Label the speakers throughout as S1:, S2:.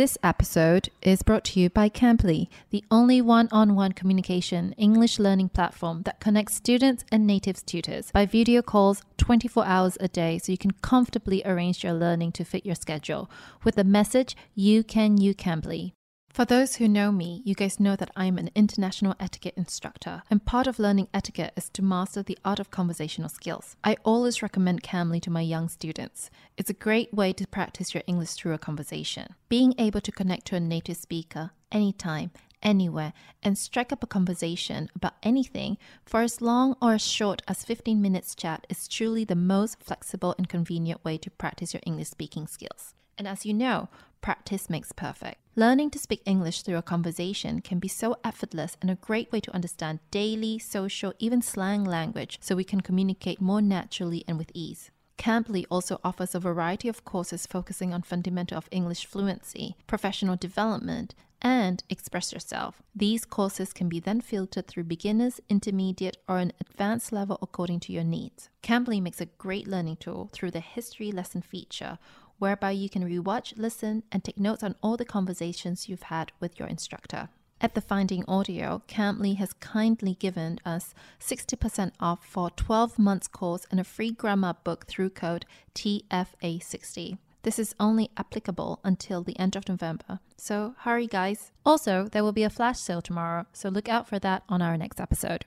S1: This episode is brought to you by Cambly, the only one on one communication English learning platform that connects students and native tutors by video calls 24 hours a day so you can comfortably arrange your learning to fit your schedule with the message You Can You Cambly. For those who know me, you guys know that I'm an international etiquette instructor, and part of learning etiquette is to master the art of conversational skills. I always recommend Cambly to my young students. It's a great way to practice your English through a conversation. Being able to connect to a native speaker anytime, anywhere, and strike up a conversation about anything for as long or as short as 15 minutes chat is truly the most flexible and convenient way to practice your English speaking skills. And as you know, practice makes perfect. Learning to speak English through a conversation can be so effortless and a great way to understand daily, social, even slang language so we can communicate more naturally and with ease. Cambly also offers a variety of courses focusing on fundamental of English fluency, professional development, and express yourself. These courses can be then filtered through beginners, intermediate, or an advanced level according to your needs. Cambly makes a great learning tool through the history lesson feature whereby you can rewatch, listen, and take notes on all the conversations you've had with your instructor. At the Finding Audio, Cambly has kindly given us 60% off for 12 months course and a free grammar book through code TFA60. This is only applicable until the end of November, so hurry guys. Also, there will be a flash sale tomorrow, so look out for that on our next episode.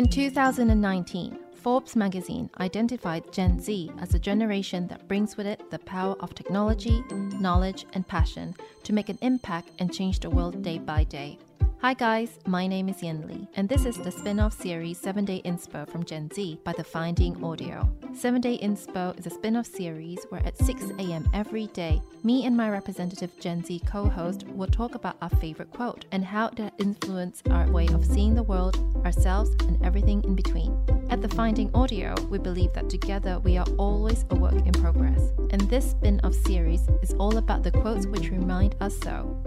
S1: In 2019, Forbes magazine identified Gen Z as a generation that brings with it the power of technology, knowledge, and passion to make an impact and change the world day by day. Hi guys, my name is Yênly, and this is the spin-off series 7 Day Inspo from Gen Z by The Finding Audio. 7 Day Inspo is a spin-off series where at 6 a.m. every day, me and my representative Gen Z co-host will talk about our favorite quote and how it influence our way of seeing the world, ourselves, and everything in between. At The Finding Audio, we believe that together we are always a work in progress, and this spin-off series is all about the quotes which remind us so.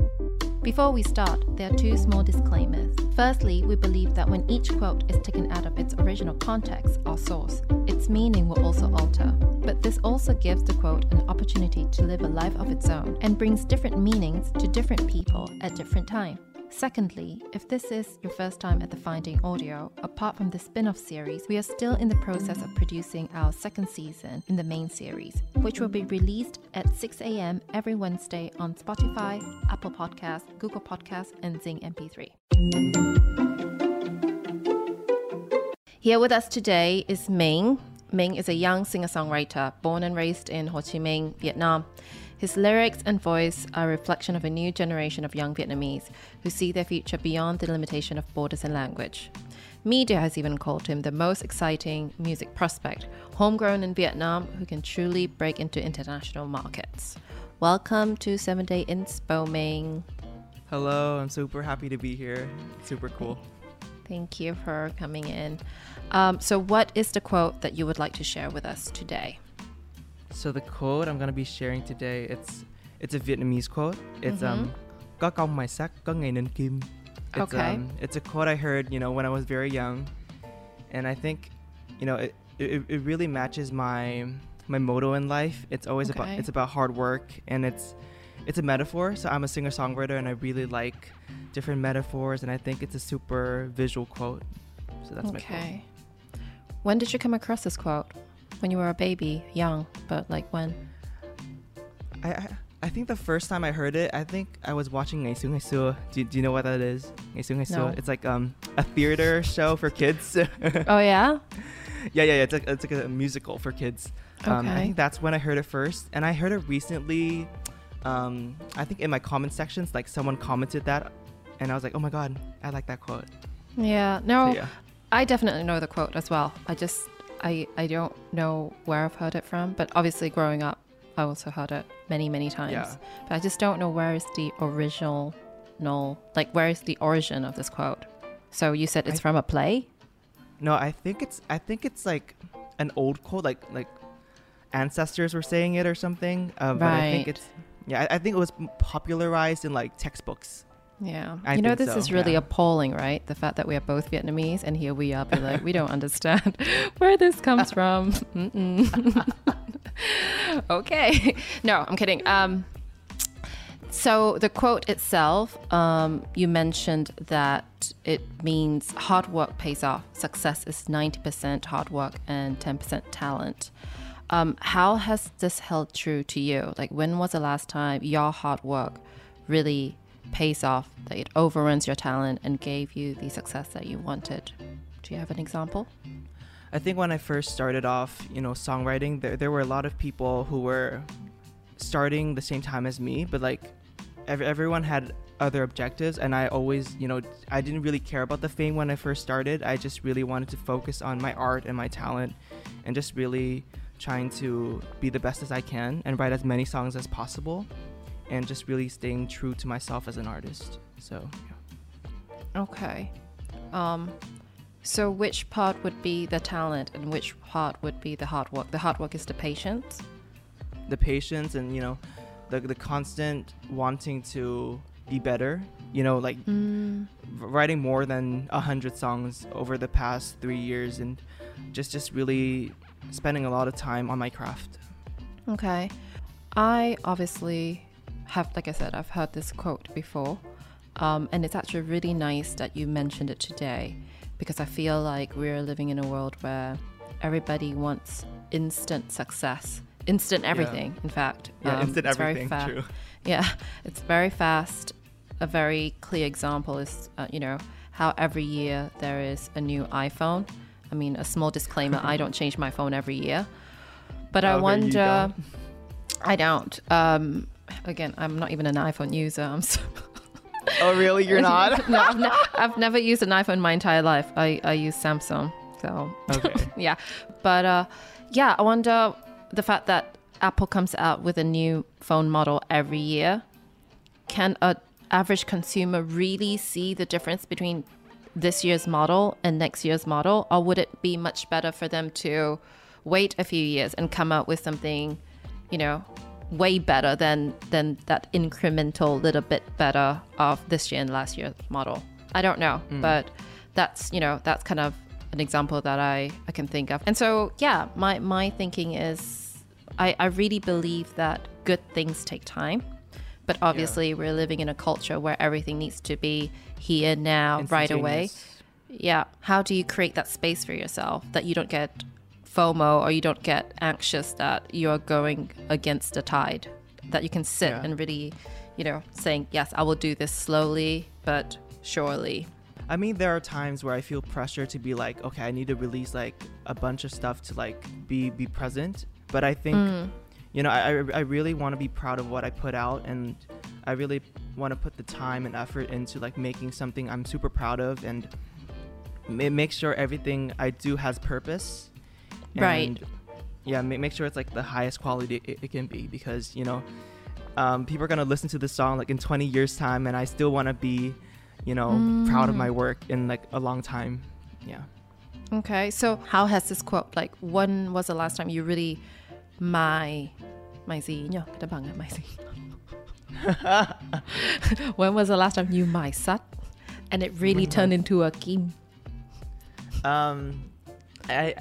S1: Before we start, there are two small disclaimers. Firstly, we believe that when each quote is taken out of its original context or source, its meaning will also alter. But this also gives the quote an opportunity to live a life of its own and brings different meanings to different people at different times. Secondly, if this is your first time at the Finding Audio, apart from the spin off series, we are still in the process of producing our second season in the main series, which will be released at 6 a.m. every Wednesday on Spotify, Apple Podcasts, Google Podcasts, and Zing MP3. Here with us today is Minh. Minh is a young singer songwriter born and raised in Ho Chi Minh, Vietnam. His lyrics and voice are a reflection of a new generation of young Vietnamese who see their future beyond the limitation of borders and language. Media has even called him the most exciting music prospect, homegrown in Vietnam, who can truly break into international markets. Welcome to 7 Day Inspo Minh.
S2: Hello, I'm super happy to be here. Super cool.
S1: Thank you for coming in. Um, so, what is the quote that you would like to share with us today?
S2: So the quote I'm gonna be sharing today, it's it's a Vietnamese quote. It's um, "Có công mài sắt, có ngày nên kim." It's,
S1: Okay.
S2: Um, it's a quote I heard, you know, when I was very young, and I think, you know, it it, it really matches my my motto in life. It's always about it's about hard work, and it's it's a metaphor. So I'm a singer songwriter, and I really like different metaphors, and I think it's a super visual quote. So that's my quote.
S1: okay. When did you come across this quote? When you were a baby, young, but like when?
S2: I, I I think the first time I heard it, I think I was watching Ngày xưa. Do, do you know what that is? Ngày xưa.
S1: No.
S2: It's like um a theater show for kids.
S1: Oh yeah.
S2: yeah, yeah, yeah. It's like it's like a musical for kids. Um, I think that's when I heard it first, and I heard it recently. Um, I think in my comment sections, like someone commented that, and I was like, oh my god, I like that quote.
S1: Yeah.
S2: So,
S1: No,
S2: yeah.
S1: I definitely know the quote as well. I just I I don't know where I've heard it from, but obviously growing up, I also heard it many many times.
S2: Yeah.
S1: But I just don't know where is the original, no, like where is the origin of this quote? So you said it's
S2: I-
S1: from a play.
S2: No, I think it's I think it's like an old quote, like like ancestors were saying it or something. Uh, But I think it's yeah, I, I think it was popularized in like textbooks.
S1: Yeah.
S2: I
S1: you know, this
S2: so,
S1: is really
S2: yeah.
S1: appalling, right? The fact that we are both Vietnamese and here we are, be like, we don't understand where this comes from. Okay. No, I'm kidding. Um, so the quote itself, um, you mentioned that it means hard work pays off. Success is 90% hard work and 10% talent. Um, how has this held true to you? Like, when was the last time your hard work really pays off, that it overruns your talent and gave you the success that you wanted? Do you have an example?
S2: I think when I first started off, you know, songwriting, there, there were a lot of people who were starting the same time as me, but like ev- everyone had other objectives. And I always, you know, I didn't really care about the fame when I first started. I just really wanted to focus on my art and my talent and just really trying to be the best as I can and write as many songs as possible and just really staying true to myself as an artist. So, yeah.
S1: Okay. Um, so which part would be the talent and which part would be the hard work? The hard work is the patience.
S2: the patience and you know the the constant wanting to be better you know like
S1: Mm.
S2: writing more than a hundred songs over the past three years and just just really spending a lot of time on my craft
S1: Okay. I obviously have, like I said, I've heard this quote before. Um, and it's actually really nice that you mentioned it today because I feel like we're living in a world where everybody wants instant success, instant everything, in fact.
S2: yeah
S1: Um,
S2: instant everything
S1: fa-
S2: true
S1: Yeah, it's very fast. A very clear example is, uh, you know, how every year there is a new iPhone. I mean, a small disclaimer I don't change my phone every year. But I
S2: Okay, you
S1: wonder.
S2: don't.
S1: I don't. Um, again, I'm not even an iPhone user. I'm so
S2: oh really you're not
S1: no, I've, I've never used an iPhone my entire life. I, I use Samsung. So
S2: okay
S1: yeah, but uh, yeah, I wonder the fact that Apple comes out with a new phone model every year. Can a average consumer really see the difference between this year's model and next year's model, or would it be much better for them to wait a few years and come out with something, you know, way better than than that incremental little bit better of this year and last year's model? I don't know, mm. but that's you know that's kind of an example that I, I can think of. And so yeah, my my thinking is I, I really believe that good things take time. But obviously we're living in a culture where everything needs to be here now, right away. Yeah. How do you create that space for yourself that you don't get FOMO or you don't get anxious that you're going against the tide? That you can sit
S2: Yeah.
S1: and really, you know, saying, yes, I will do this slowly but surely.
S2: I mean, there are times where I feel pressure to be like, okay, I need to release like a bunch of stuff to like be be present. But I think,
S1: Mm.
S2: you know, I I- really want to be proud of what I put out, and I really want to put the time and effort into like making something I'm super proud of, and ma- make sure everything I do has purpose.
S1: Right.
S2: Yeah, ma- make sure it's like the highest quality it, it can be because you know, um, people are gonna listen to this song like in 20 years time, and I still want to be, you know, proud of my work in like a long time. Yeah.
S1: Okay, so how has this quote like when was the last time you really my my gì nhỉ? Cái bằng my gì? when was the last time you my sat and it really
S2: When
S1: turned into a kim?
S2: Um, I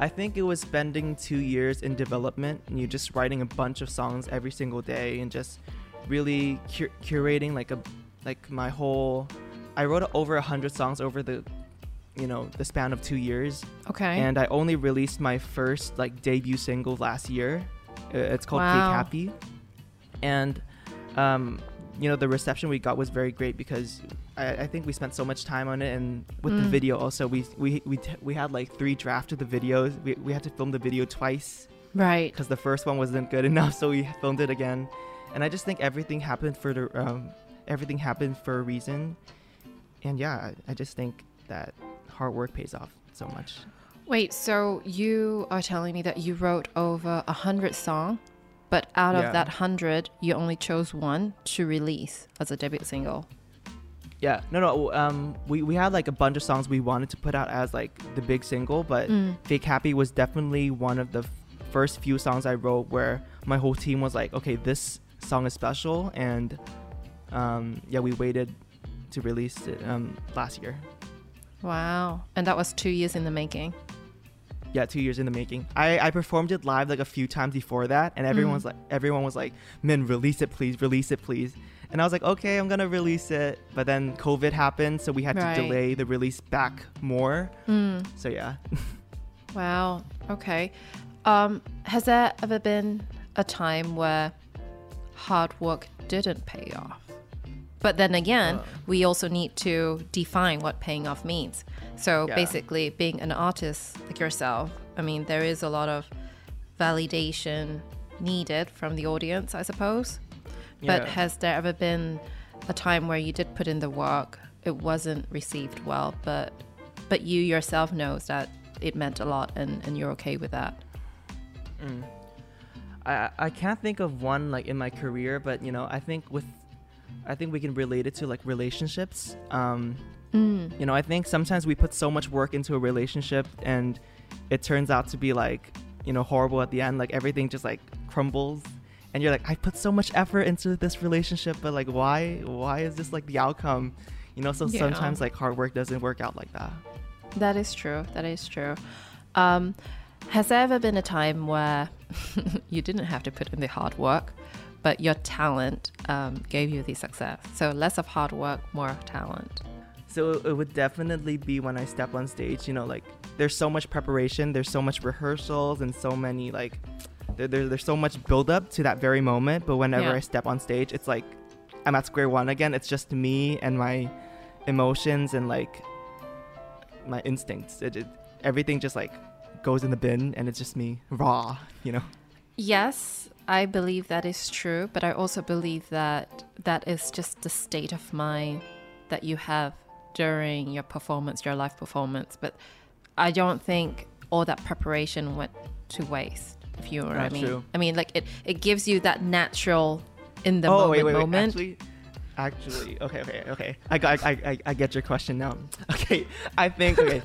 S2: I think it was spending two years in development and you just writing a bunch of songs every single day and just really cur- curating like a like my whole. I wrote over a hundred songs over the, you know, the span of two years,
S1: Okay.
S2: and I only released my first like debut single last year. It's called
S1: Wow.
S2: Fake Happy, and um, you know the reception we got was very great because I, I think we spent so much time on it, and with the
S1: Mm.
S2: video also we we we, t- we had like three drafts of the videos. We, we had to film the video twice
S1: right.
S2: because the first one wasn't good enough, so we filmed it again. And I just think everything happened for the um, everything happened for a reason, and yeah, I, I just think that hard work pays off so much.
S1: Wait, so you are telling me that you wrote over a hundred songs, but out
S2: Yeah.
S1: of that hundred, you only chose one to release as a debut single.
S2: Yeah, no, no. Um, we, we had like a bunch of songs we wanted to put out as like the big single, but
S1: Mm.
S2: Fake Happy was definitely one of the f- first few songs I wrote where my whole team was like, okay, this song is special, and um, yeah, we waited to release it um, last year.
S1: Wow. And that was two years in the making.
S2: Yeah, two years in the making. I, I performed it live like a few times before that, and everyone was like, everyone was like, "Man, release it, please, release it, please." And I was like, "Okay, I'm gonna release it." But then COVID happened, so we had
S1: Right.
S2: to delay the release back more.
S1: Mm.
S2: So yeah,
S1: Wow. Okay. Um, has there ever been a time where hard work didn't pay off? But then again,
S2: Uh.
S1: we also need to define what paying off means. So
S2: Yeah.
S1: basically, being an artist like yourself, I mean, there is a lot of validation needed from the audience, I suppose. But
S2: Yeah.
S1: has there ever been a time where you did put in the work, it wasn't received well, but but you yourself knows that it meant a lot and, and you're okay with that?
S2: I I can't think of one like in my career, but you know, I think with I think we can relate it to like relationships. Um,
S1: Mm.
S2: you know, I think sometimes we put so much work into a relationship and it turns out to be like, you know, horrible at the end. Like everything just like crumbles. And you're like, I put so much effort into this relationship, but like, why? Why is this like the outcome? You know, so
S1: Yeah.
S2: sometimes like hard work doesn't work out like that.
S1: That is true. That is true. Um, has there ever been a time where you didn't have to put in the hard work, but your talent um, gave you the success? So less of hard work, more of talent.
S2: So it would definitely be when I step on stage. You know, like there's so much preparation, there's so much rehearsals, and so many like there, there, there's so much build up to that very moment. But whenever
S1: Yeah.
S2: I step on stage, it's like I'm at square one again. It's just me and my emotions and like my instincts. It, it everything just like goes in the bin, and it's just me raw. You know.
S1: Yes, I believe that is true, but I also believe that that is just the state of mind that you have during your performance, your live performance. But I don't think all that preparation went to waste, if you know what I mean.
S2: true.
S1: I mean, like it, it gives you that natural in the
S2: oh
S1: moment
S2: wait, wait, wait.
S1: moment.
S2: Actually, actually, okay, okay, okay. I, got- I, I, I get your question now. Okay, I think okay.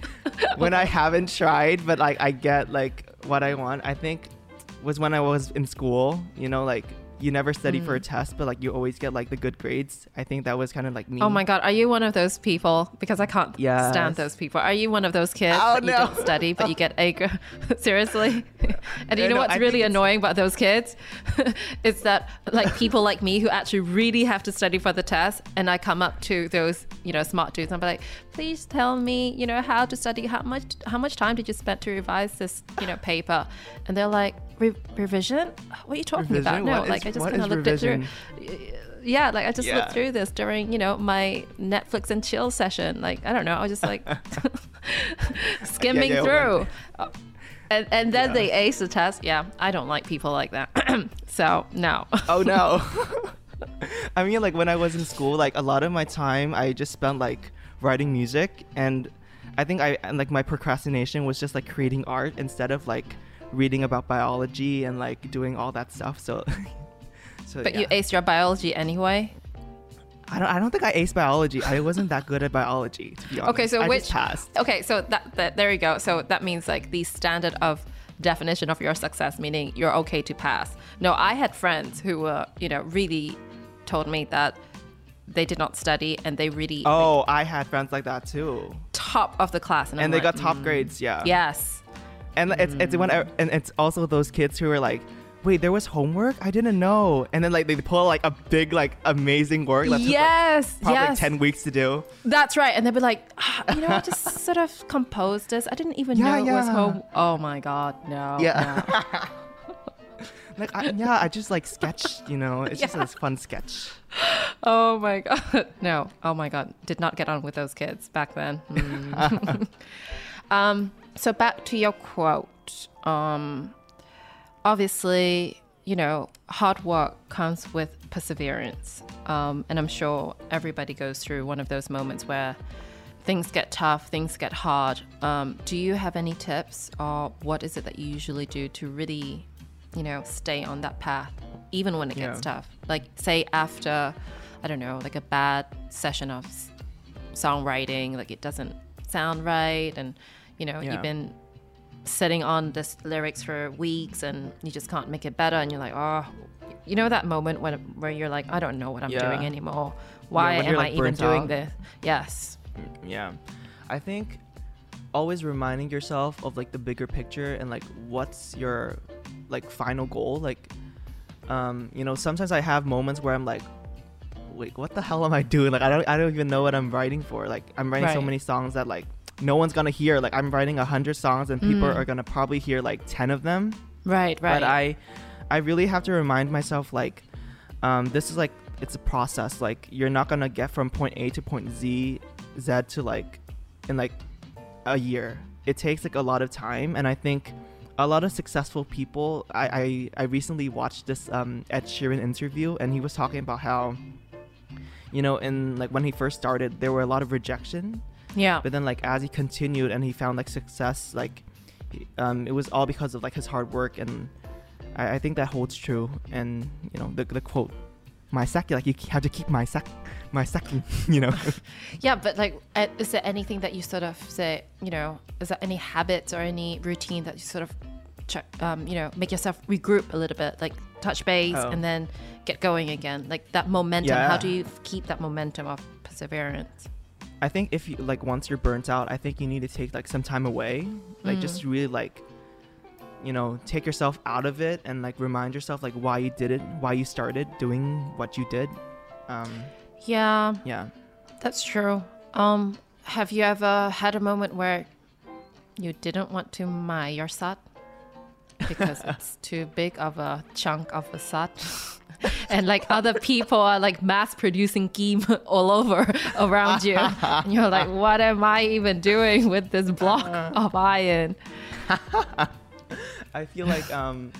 S2: when I haven't tried, but like I get like what I want. I think was when I was in school. You know, like you never study for a
S1: Mm.
S2: test, but like you always get like the good grades. I think that was kind of like me.
S1: Oh my god, are you one of those people? Because I can't
S2: Yes.
S1: stand those people. Are you one of those kids
S2: Oh,
S1: that you don't study but you get A? Seriously? and you know
S2: no,
S1: what's
S2: I
S1: really annoying about those kids? it's that like people like me who actually really have to study for the test, and I come up to those you know smart dudes and I'm like, please tell me you know how to study. How much how much time did you spend to revise this you know paper? And they're like, Re- revision? What are you talking about? No,
S2: What
S1: like
S2: is-
S1: I just kind of
S2: is
S1: looked it through yeah, like I just
S2: Yeah.
S1: looked through this during, you know, my Netflix and chill session. Like, I don't know, I was just like skimming
S2: yeah,
S1: through. Uh, And, and then
S2: Yeah.
S1: they ace the test. Yeah, I don't like people like that. so, no.
S2: oh no. I mean, like when I was in school, like a lot of my time I just spent like writing music, and I think I and like my procrastination was just like creating art instead of like reading about biology and like doing all that stuff. So, so
S1: but
S2: yeah.
S1: you aced your biology anyway.
S2: I don't. I don't think I aced biology. I wasn't that good at biology, to be honest.
S1: Okay, so
S2: I
S1: which
S2: just passed.
S1: Okay, so that, that there you go. So that means like the standard of definition of your success, meaning you're okay to pass. No, I had friends who were, you know, really told me that they did not study and they really
S2: Oh, I had friends like that too,
S1: top of the class, and,
S2: and they
S1: like,
S2: got top
S1: "Mm,
S2: grades. Yeah.
S1: Yes.
S2: And it's it's when I, and it's also those kids who are like, wait, there was homework? I didn't know. And then like they pull like a big like amazing work that took like,
S1: yes,
S2: probably
S1: yes,
S2: like ten weeks to do.
S1: that's right. And they'd be like, ah, you know, I just sort of composed this. I didn't even
S2: Yeah,
S1: know it was home. Oh my god, no.
S2: Yeah.
S1: no.
S2: Like I, yeah, I just like sketched. You know, it's just a fun sketch.
S1: Oh my god, no. Oh my god, did not get on with those kids back then. Mm. um, so back to your quote. Um, obviously, you know, hard work comes with perseverance, um, and I'm sure everybody goes through one of those moments where things get tough, things get hard. Um, do you have any tips, or what is it that you usually do to really, you know, stay on that path, even when it gets
S2: Yeah.
S1: tough? Like, say after, I don't know, like a bad session of songwriting, like it doesn't sound right, and you know,
S2: Yeah.
S1: you've been sitting on this lyrics for weeks and you just can't make it better and you're like oh you know that moment when where you're like i don't know what i'm
S2: Yeah.
S1: doing anymore Why
S2: when
S1: am
S2: you're,
S1: I even doing
S2: out.
S1: this? Yes.
S2: yeah i think always reminding yourself of like the bigger picture and like what's your like final goal like um you know sometimes i have moments where i'm like wait what the hell am i doing like i don't i don't even know what i'm writing for like i'm writing so many songs that like no one's gonna hear like i'm writing a hundred songs and people
S1: Mm.
S2: are gonna probably hear like 10 of them
S1: Right, right.
S2: but i i really have to remind myself like um this is like it's a process like you're not gonna get from point a to point z z to like in like a year it takes like a lot of time and i think a lot of successful people i i, I recently watched this um ed sheeran interview and he was talking about how you know in like when he first started there were a lot of rejection
S1: yeah.
S2: but then like as he continued and he found like success like he- um, it was all because of like his hard work and I, I think that holds true and you know the, the quote my sec like you have to keep my sec my second you know
S1: Yeah, but like, is there anything that you sort of say, you know, is there any habits or any routine that you sort of, check, um, you know, make yourself regroup a little bit, like touch base
S2: Oh.
S1: and then get going again? Like that momentum, how do you keep that momentum of perseverance?
S2: I think if you like once you're burnt out I think you need to take like some time away. Like
S1: Mm.
S2: just really like you know take yourself out of it and like remind yourself like why you did it why you started doing what you did. Um
S1: Yeah,
S2: yeah.
S1: That's true. Um, have you ever had a moment where you didn't want to my your sat because it's too big of a chunk of a sat? and like other people are like mass producing game all over around you. And you're like, what am I even doing with this block of iron?
S2: I feel like um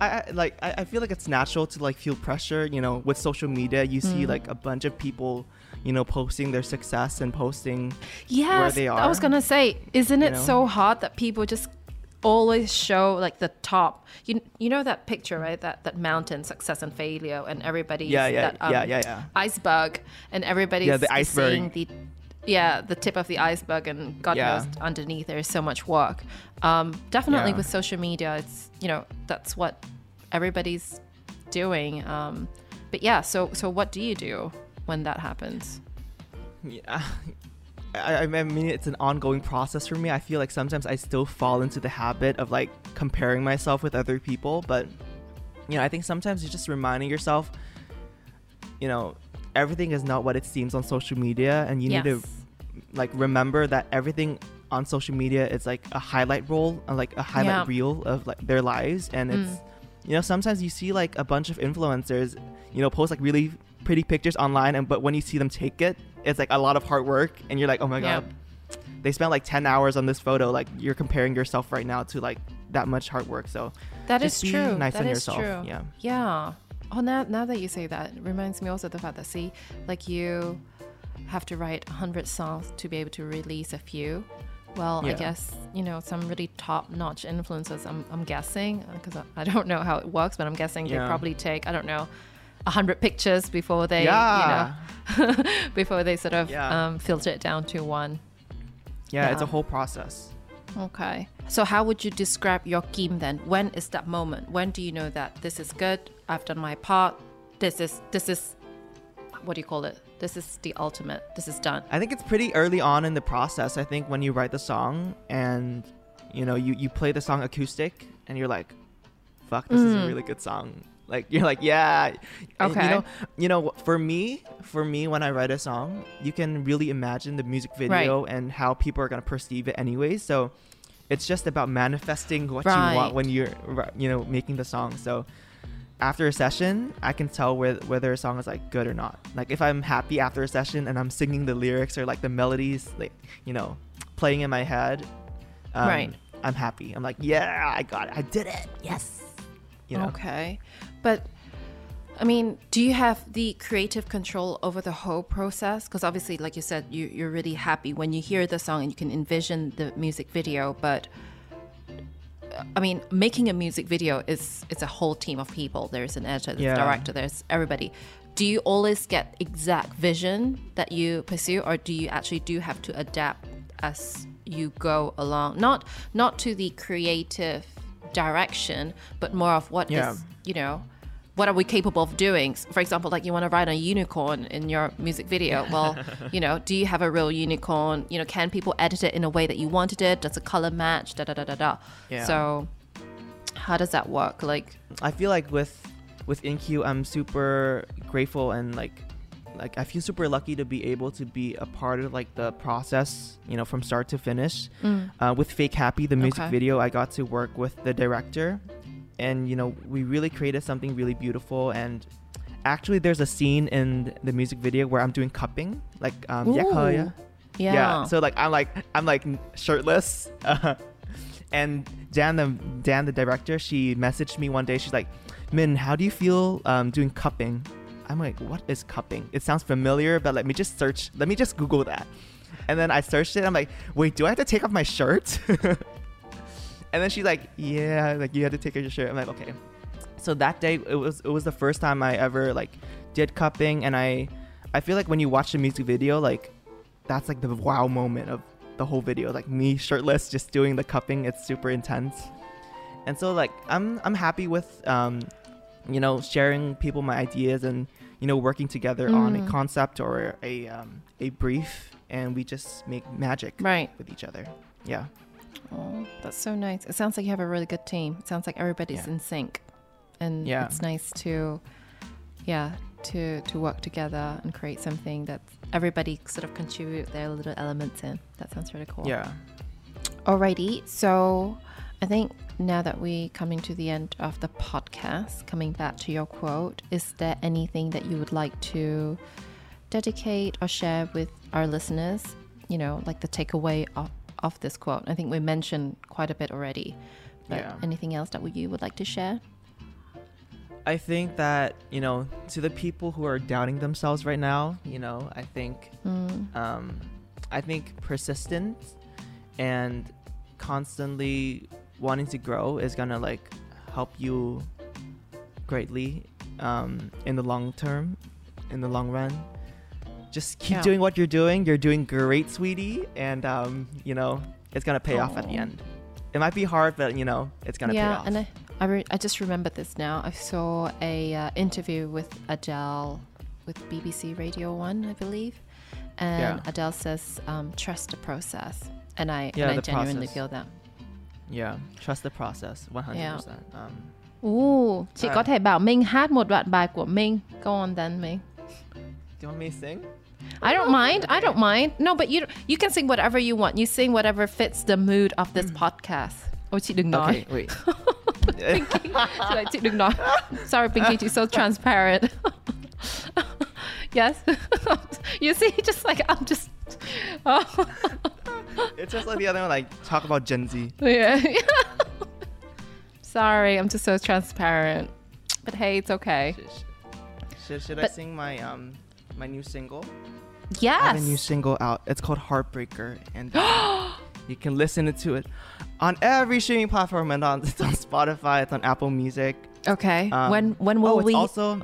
S2: I, I like I, I feel like it's natural to like feel pressure, you know, with social media you see
S1: Mm.
S2: like a bunch of people, you know, posting their success and posting
S1: Yes,
S2: they are
S1: I was gonna say, isn't it
S2: know?
S1: so hard that people just always show like the top? You you know that picture, right? That that mountain, success and failure, and everybody's
S2: Yeah, yeah,
S1: that, um,
S2: yeah, yeah, yeah.
S1: iceberg, and everybody's
S2: Yeah, the iceberg.
S1: seeing the yeah the tip of the iceberg, and God
S2: Yeah.
S1: knows underneath there is so much work. Um, definitely
S2: Yeah.
S1: with social media, it's you know that's what everybody's doing. Um, but yeah, so so what do you do when that happens?
S2: Yeah. I, I mean, it's an ongoing process for me. I feel like sometimes I still fall into the habit of like comparing myself with other people, but you know, I think sometimes you're just reminding yourself, you know, everything is not what it seems on social media, and you need to like remember that everything on social media is like a highlight roll, uh, like a highlight
S1: Yeah.
S2: reel of like their lives, and it's you know sometimes you see like a bunch of influencers, you know, post like really pretty pictures online, and but when you see them take it, it's like a lot of hard work, and you're like, oh my
S1: Yeah.
S2: god, they spent like 10 hours on this photo. Like you're comparing yourself right now to like that much hard work. So
S1: That is true.
S2: nice
S1: That
S2: on
S1: is
S2: yourself.
S1: true.
S2: Yeah.
S1: Yeah. Oh, now now that you say that, it reminds me also of the fact that see, like you have to write hundred songs to be able to release a few. Well, I guess you know some really top-notch influencers. I'm I'm guessing because I, I don't know how it works, but I'm guessing they probably take I don't know. A hundred pictures before they,
S2: yeah.
S1: you know, before they sort of
S2: Yeah.
S1: um, filter it down to one.
S2: yeah, it's a whole process.
S1: Okay. So how would you describe your game then? When is that moment? When do you know that this is good? I've done my part. This is this is what do you call it? This is the ultimate. This is done.
S2: I think it's pretty early on in the process. I think when you write the song and you know you you play the song acoustic and you're like, "Fuck, this is a
S1: Mm.
S2: really good song." Like you're like, "Yeah."
S1: Okay.
S2: You know, you know, for me, for me, when I write a song, you can really imagine the music video and how people are gonna perceive it anyway. So it's just about manifesting what you want when you're you know making the song. So after a session, I can tell whe- whether a song is like good or not. Like if I'm happy after a session and I'm singing the lyrics or like the melodies, like you know, playing in my head, um,
S1: Right.
S2: I'm happy. I'm like, yeah, I got it. I did it. Yes. You know.
S1: Okay. But I mean, do you have the creative control over the whole process? Because obviously, like you said, you, you're really happy when you hear the song and you can envision the music video. But I mean, making a music video is it's a whole team of people. There's an editor, there's
S2: Yeah.
S1: a director, there's everybody. Do you always get exact vision that you pursue, or do you actually do have to adapt as you go along? Not not to the creative direction, but more of what is
S2: Yeah.
S1: you know what are we capable of doing? For example, like you want to ride a unicorn in your music video. Well, you know, do you have a real unicorn? You know, can people edit it in a way that you wanted it? Does the color match? Da da da da da.
S2: Yeah.
S1: So, how does that work? Like,
S2: I feel like with with InQ, I'm super grateful and like like I feel super lucky to be able to be a part of like the process, you know, from start to finish.
S1: mm,
S2: Uh, with Fake Happy, the music
S1: Okay.
S2: video, I got to work with the director, and you know, we really created something really beautiful. And actually, there's a scene in the music video where I'm doing cupping, like um,
S1: Ooh.
S2: yakaya.
S1: yeah.
S2: So like I'm like I'm like shirtless. Uh, and Dan the Dan the director, she messaged me one day. She's like, "Minh, how do you feel um, doing cupping?" I'm like, "What is cupping? It sounds familiar, but let me just search. Let me just Google that." And then I searched it. I'm like, "Wait, do I have to take off my shirt?" and then she's like, "Yeah, like you had to take off your shirt." I'm like, "Okay." So that day, it was it was the first time I ever like did cupping, and I I feel like when you watch the music video, like that's like the wow moment of the whole video like me shirtless just doing the cupping it's super intense and so like i'm i'm happy with um you know sharing people my ideas and you know working together on a
S1: Mm.
S2: concept or a um a brief and we just make magic
S1: right.
S2: with each other yeah
S1: Oh, that's so nice. It sounds like you have a really good team. It sounds like everybody's
S2: Yeah.
S1: in sync, and
S2: Yeah.
S1: it's nice to, yeah, to to work together and create something that everybody sort of contribute their little elements in. That sounds really cool.
S2: yeah
S1: Alrighty, so I think now that we're coming to the end of the podcast, coming back to your quote, is there anything that you would like to dedicate or share with our listeners? You know, like the takeaway of, of this quote. I think we mentioned quite a bit already. But
S2: Yeah.
S1: anything else that you would like to share?
S2: i think that you know to the people who are doubting themselves right now you know i think
S1: Mm,
S2: um, I think persistence and constantly wanting to grow is gonna like help you greatly um, in the long term, in the long run. Just keep
S1: Yeah.
S2: doing what you're doing. You're doing great, sweetie, and um, you know it's gonna pay off at the end. It might be hard, but you know it's gonna pay
S1: yeah,
S2: off.
S1: and I, I, re- I just remembered this now. I saw a uh, interview with Adele with BBC Radio One, I believe, and
S2: Yeah.
S1: Adele says, um, "Trust the process," and I,
S2: Yeah,
S1: and I genuinely
S2: process.
S1: feel that.
S2: Yeah, trust the process, 100%.
S1: Yeah.
S2: Um,
S1: Ooh, chị
S2: À.
S1: có thể bảo Minh hát một đoạn bài của Minh. Go on then, Minh.
S2: do you want me to sing?
S1: I don't mind. I don't mind. No, but you you can sing whatever you want. You sing whatever fits the mood of this podcast. Ôi chị đừng nói.
S2: Okay, wait.
S1: Pinkie. Chị đừng nói. Sorry, Pinkie, you're so transparent. yes. you see, just like I'm just. Oh.
S2: It's just like the other one, like talk about Gen Z.
S1: yeah. Sorry, I'm just so transparent. But hey, it's okay.
S2: Should, should, should I
S1: But-
S2: sing my um my new single? I have a new
S1: Yes.
S2: single out. It's called Heartbreaker, and um, you can listen to it on every streaming platform. And on it's on Spotify, it's on Apple Music.
S1: Okay.
S2: Um,
S1: when when will
S2: oh, it's
S1: we?
S2: also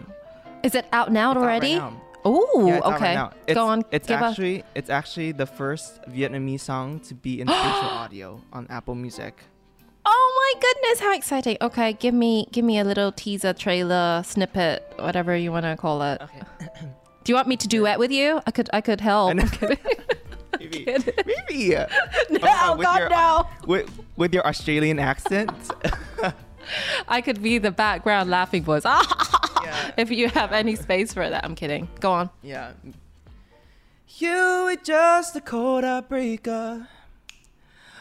S1: is it out now
S2: it's out right
S1: already?
S2: now.
S1: Oh,
S2: Yeah, right
S1: okay.
S2: now. It's,
S1: Go on.
S2: It's actually it's actually the first Vietnamese song to be in spatial audio on Apple Music.
S1: Oh my goodness, how exciting! Okay, give me give me a little teaser, trailer, snippet, whatever you want to call it.
S2: Okay,
S1: Do you want me to duet with you? I could I could help.
S2: I know.
S1: I'm kidding.
S2: maybe maybe uh,
S1: no,
S2: with
S1: God
S2: your-
S1: no!
S2: with with your Australian accent.
S1: I could be the background laughing voice.
S2: Yeah.
S1: if you have any space for that, I'm kidding. Go on.
S2: Yeah. You were just a cold heartbreaker.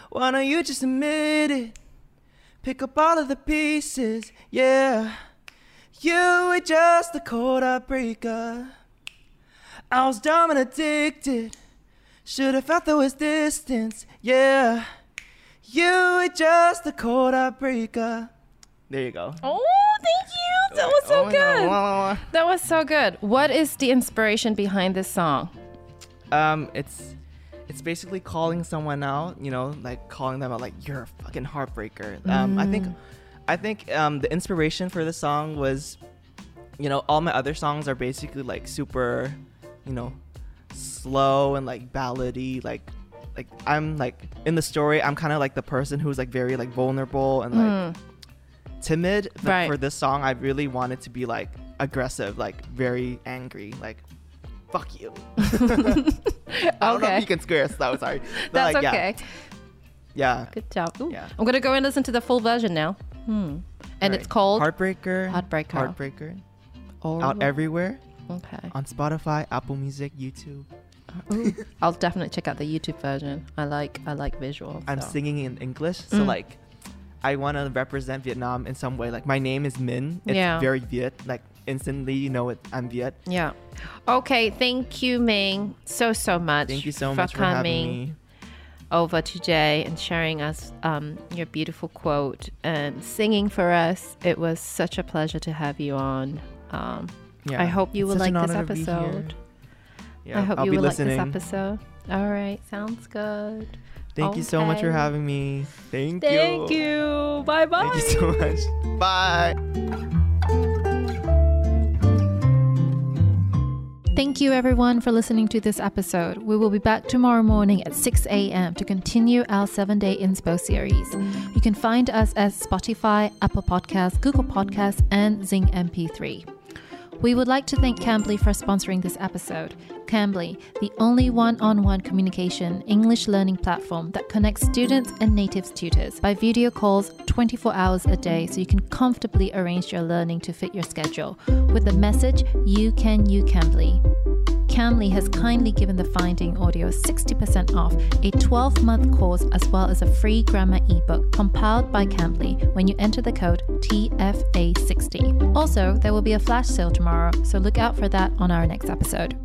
S2: Why don't you just admit it? Pick up all of the pieces, yeah. You were just a cold heartbreaker. I was dumb and addicted. Should have felt there was distance, yeah. You were just a cold heartbreaker. There you go.
S1: Oh. That was so
S2: Oh
S1: good. That was so good. What is the inspiration behind this song?
S2: Um, it's it's basically calling someone out, you know, like calling them out like you're a fucking heartbreaker. Um, I think I think um the inspiration for the song was you know, all my other songs are basically like super, you know, slow and like ballady, like like I'm like in the story I'm kind of like the person who's like very like vulnerable and like
S1: Mm.
S2: Timid. But
S3: Right.
S2: for this song, I really wanted to be like aggressive, like very angry, like fuck you. I don't know
S3: Okay.
S2: if you can swear, so sorry. But,
S3: That's
S2: like, yeah,
S3: okay.
S2: Yeah.
S3: Good job. Ooh,
S2: Yeah.
S3: I'm gonna go and listen to the full version now. Hmm. And it's called
S2: Heartbreaker.
S3: Heartbreaker.
S2: Heartbreaker.
S3: Oh,
S2: Out everywhere
S3: Okay.
S2: on Spotify, Apple Music, YouTube.
S3: Ooh. I'll definitely check out the YouTube version. I like I like visuals.
S2: I'm
S3: so.
S2: singing in English, so
S3: Mm.
S2: like I want to represent Vietnam in some way. Like my name is Minh. It's
S3: Yeah.
S2: very Viet. Like instantly you know it. I'm Viet.
S3: Yeah. Okay. Thank you, Minh, so so much.
S2: Thank you so
S3: for
S2: much for
S3: coming
S2: me.
S3: over today and sharing us um, your beautiful quote and singing for us. It was such a pleasure to have you on. Um,
S2: Yeah.
S3: I hope you
S2: It's
S3: will like this
S2: honor to be here.
S3: episode.
S2: Yeah,
S3: I hope
S2: I'll
S3: you will
S2: listening.
S3: like this episode. All right. Sounds good.
S2: Thank you oh, so much for having me. Thank,
S3: Thank
S2: you.
S3: Thank you. Bye bye.
S2: Thank you so much. Bye.
S1: Thank you, everyone, for listening to this episode. We will be back tomorrow morning at 6 a.m. to continue our seven day inspo series. You can find us at Spotify, Apple Podcasts, Google Podcasts, and Zing MP3. We would like to thank Cambly for sponsoring this episode. Cambly, the only one on one communication English learning platform that connects students and natives tutors by video calls 24 hours a day so you can comfortably arrange your learning to fit your schedule with the message You Can You Cambly. Cambly has kindly given the Finding Audio 60% off a 12 month course as well as a free grammar ebook compiled by Cambly when you enter the code TFA60. Also, there will be a flash sale tomorrow, so look out for that on our next episode.